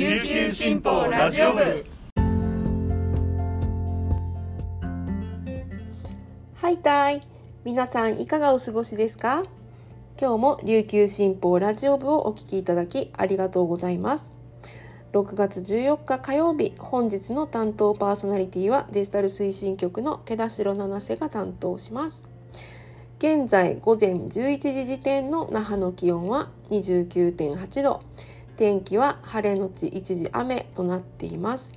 琉球新報ラジオ部。はいたい。皆さんいかがお過ごしですか？今日も琉球新報ラジオ部をお聞きいただきありがとうございます。6月14日火曜日本日の担当パーソナリティはデジタル推進局の毛田代七瀬が担当します。現在午前11時時点の那覇の気温は29.8度。天気は晴れのち一時雨となっています。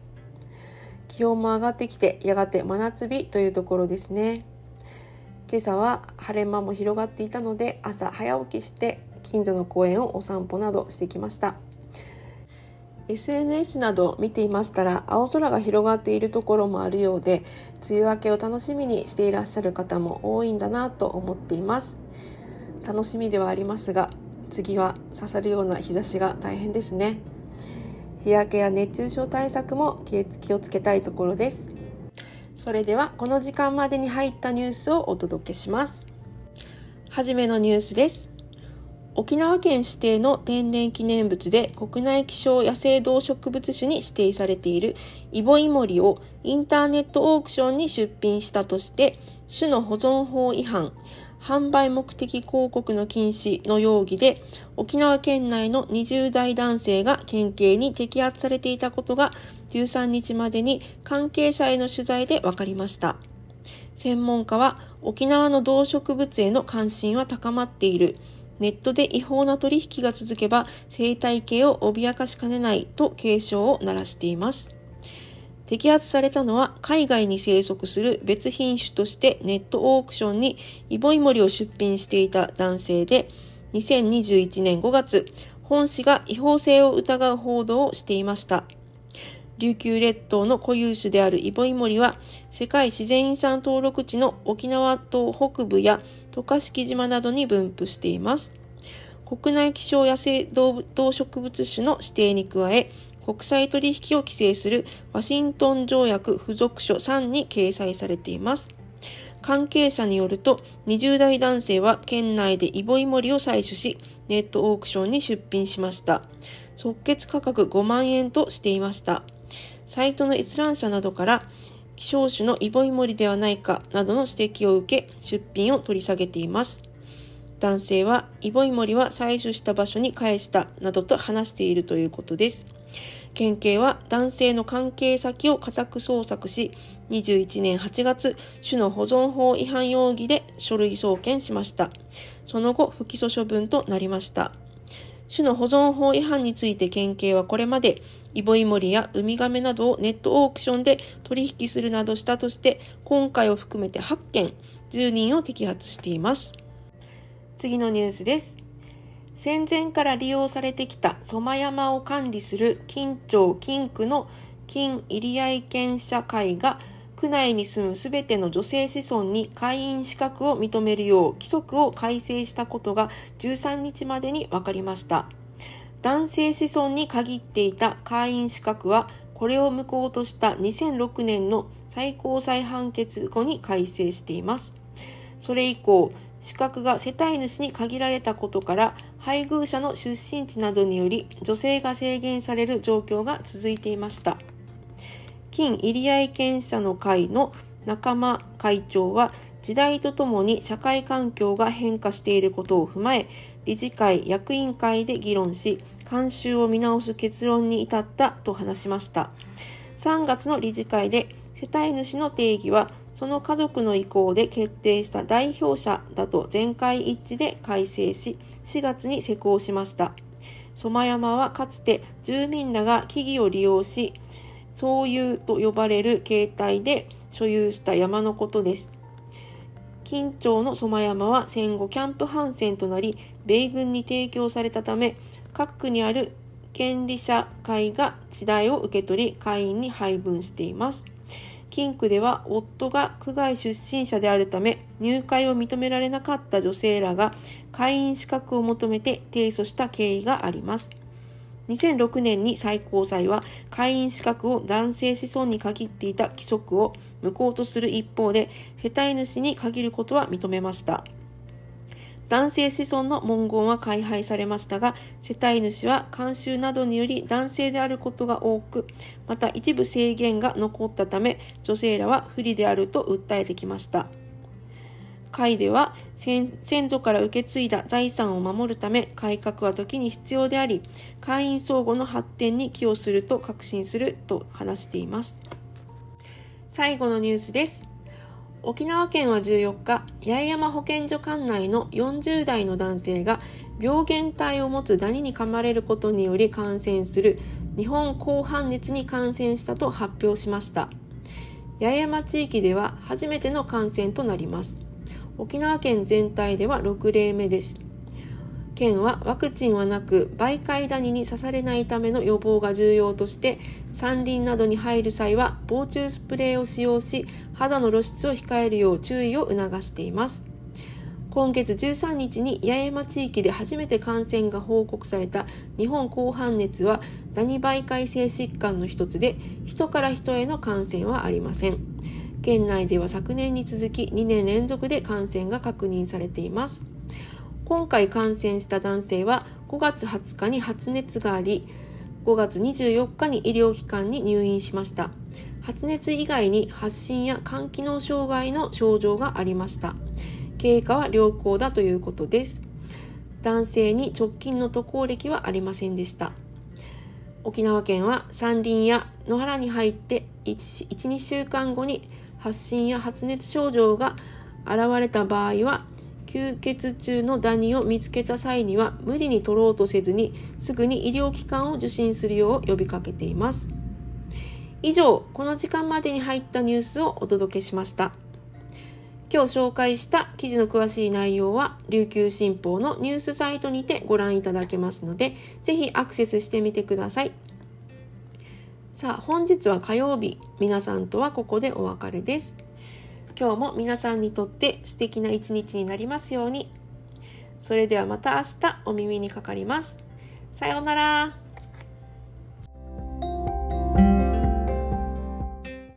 気温も上がってきてやがて真夏日というところですね。今朝は晴れ間も広がっていたので朝早起きして近所の公園をお散歩などしてきました。SNS など見ていましたら青空が広がっているところもあるようで梅雨明けを楽しみにしていらっしゃる方も多いんだなと思っています。楽しみではありますが次は刺さるような日差しが大変ですね。日焼けや熱中症対策も気をつけたいところです。それではこの時間までに入ったニュースをお届けします。はじめのニュースです。沖縄県指定の天然記念物で国内希少野生動植物種に指定されているイボイモリをインターネットオークションに出品したとして種の保存法違反、販売目的広告の禁止の容疑で沖縄県内の20代男性が県警に摘発されていたことが13日までに関係者への取材で分かりました。専門家は沖縄の動植物への関心は高まっている。ネットで違法な取引が続けば生態系を脅かしかねないと警鐘を鳴らしています。摘発されたのは海外に生息する別品種としてネットオークションにイボイモリを出品していた男性で2021年5月本氏が違法性を疑う報道をしていました。琉球列島の固有種であるイボイモリは世界自然遺産登録地の沖縄島北部や渡嘉敷島などに分布しています。国内希少野生動植物種の指定に加え、国際取引を規制するワシントン条約付属書3に掲載されています。関係者によると、20代男性は県内でイボイモリを採取し、ネットオークションに出品しました。即決価格5万円としていました。サイトの閲覧者などから、希少種のイボイモリではないかなどの指摘を受け出品を取り下げています。男性はイボイモリは採取した場所に返したなどと話しているということです。県警は男性の関係先を家宅捜索し、21年8月、種の保存法違反容疑で書類送検しました。その後、不起訴処分となりました。種の保存法違反について県警はこれまでイボイモリやウミガメなどをネットオークションで取引するなどしたとして今回を含めて8件10人を摘発しています。次のニュースです。戦前から利用されてきたソマ山を管理する金町金区の金入合権社会が区内に住むすべての女性子孫に会員資格を認めるよう規則を改正したことが13日までに分かりました。男性子孫に限っていた会員資格はこれを無効とした2006年の最高裁判決後に改正しています。それ以降、資格が世帯主に限られたことから配偶者の出身地などにより女性が制限される状況が続いていました。金入合権者の会の仲間会長は時代とともに社会環境が変化していることを踏まえ理事会役員会で議論し慣習を見直す結論に至ったと話しました。3月の理事会で世帯主の定義はその家族の意向で決定した代表者だと全会一致で改正し4月に施行しました。ソマ山はかつて住民らが木々を利用し総有と呼ばれる形態で所有した山のことです。金町のソ山は戦後キャンプハンセンとなり、米軍に提供されたため、各区にある権利者会が地代を受け取り、会員に配分しています。金区では夫が区外出身者であるため入会を認められなかった女性らが会員資格を求めて提訴した経緯があります。2006年に最高裁は会員資格を男性子孫に限っていた規則を無効とする一方で世帯主に限ることは認めました男性子孫の文言は改廃されましたが、世帯主は慣習などにより男性であることが多く、また一部制限が残ったため、女性らは不利であると訴えてきました。会では先祖から受け継いだ財産を守るため改革は時に必要であり会員相互の発展に寄与すると確信すると話しています。最後のニュースです。沖縄県は14日八重山保健所管内の40代の男性が病原体を持つダニに噛まれることにより感染する日本広範熱に感染したと発表しました。八重山地域では初めての感染となります。沖縄県全体では6例目です。県はワクチンはなく媒介ダニに刺されないための予防が重要として山林などに入る際は防虫スプレーを使用し肌の露出を控えるよう注意を促しています今月13日に八重山地域で初めて感染が報告された日本広範熱はダニ媒介性疾患の一つで人から人への感染はありません県内では昨年に続き2年連続で感染が確認されています。今回感染した男性は5月20日に発熱があり、5月24日に医療機関に入院しました。発熱以外に発疹や肝機能障害の症状がありました。経過は良好だということです。男性に直近の渡航歴はありませんでした。沖縄県は山林や野原に入って1、2週間後に発疹や発熱症状が現れた場合は吸血中のダニを見つけた際には無理に取ろうとせずにすぐに医療機関を受診するよう呼びかけています。以上この時間までに入ったニュースをお届けしました。今日紹介した記事の詳しい内容は琉球新報のニュースサイトにてご覧いただけますのでぜひアクセスしてみてください。さあ本日は火曜日。皆さんとはここでお別れです。今日も皆さんにとって素敵な一日になりますように。それではまた明日お耳にかかります。さようなら。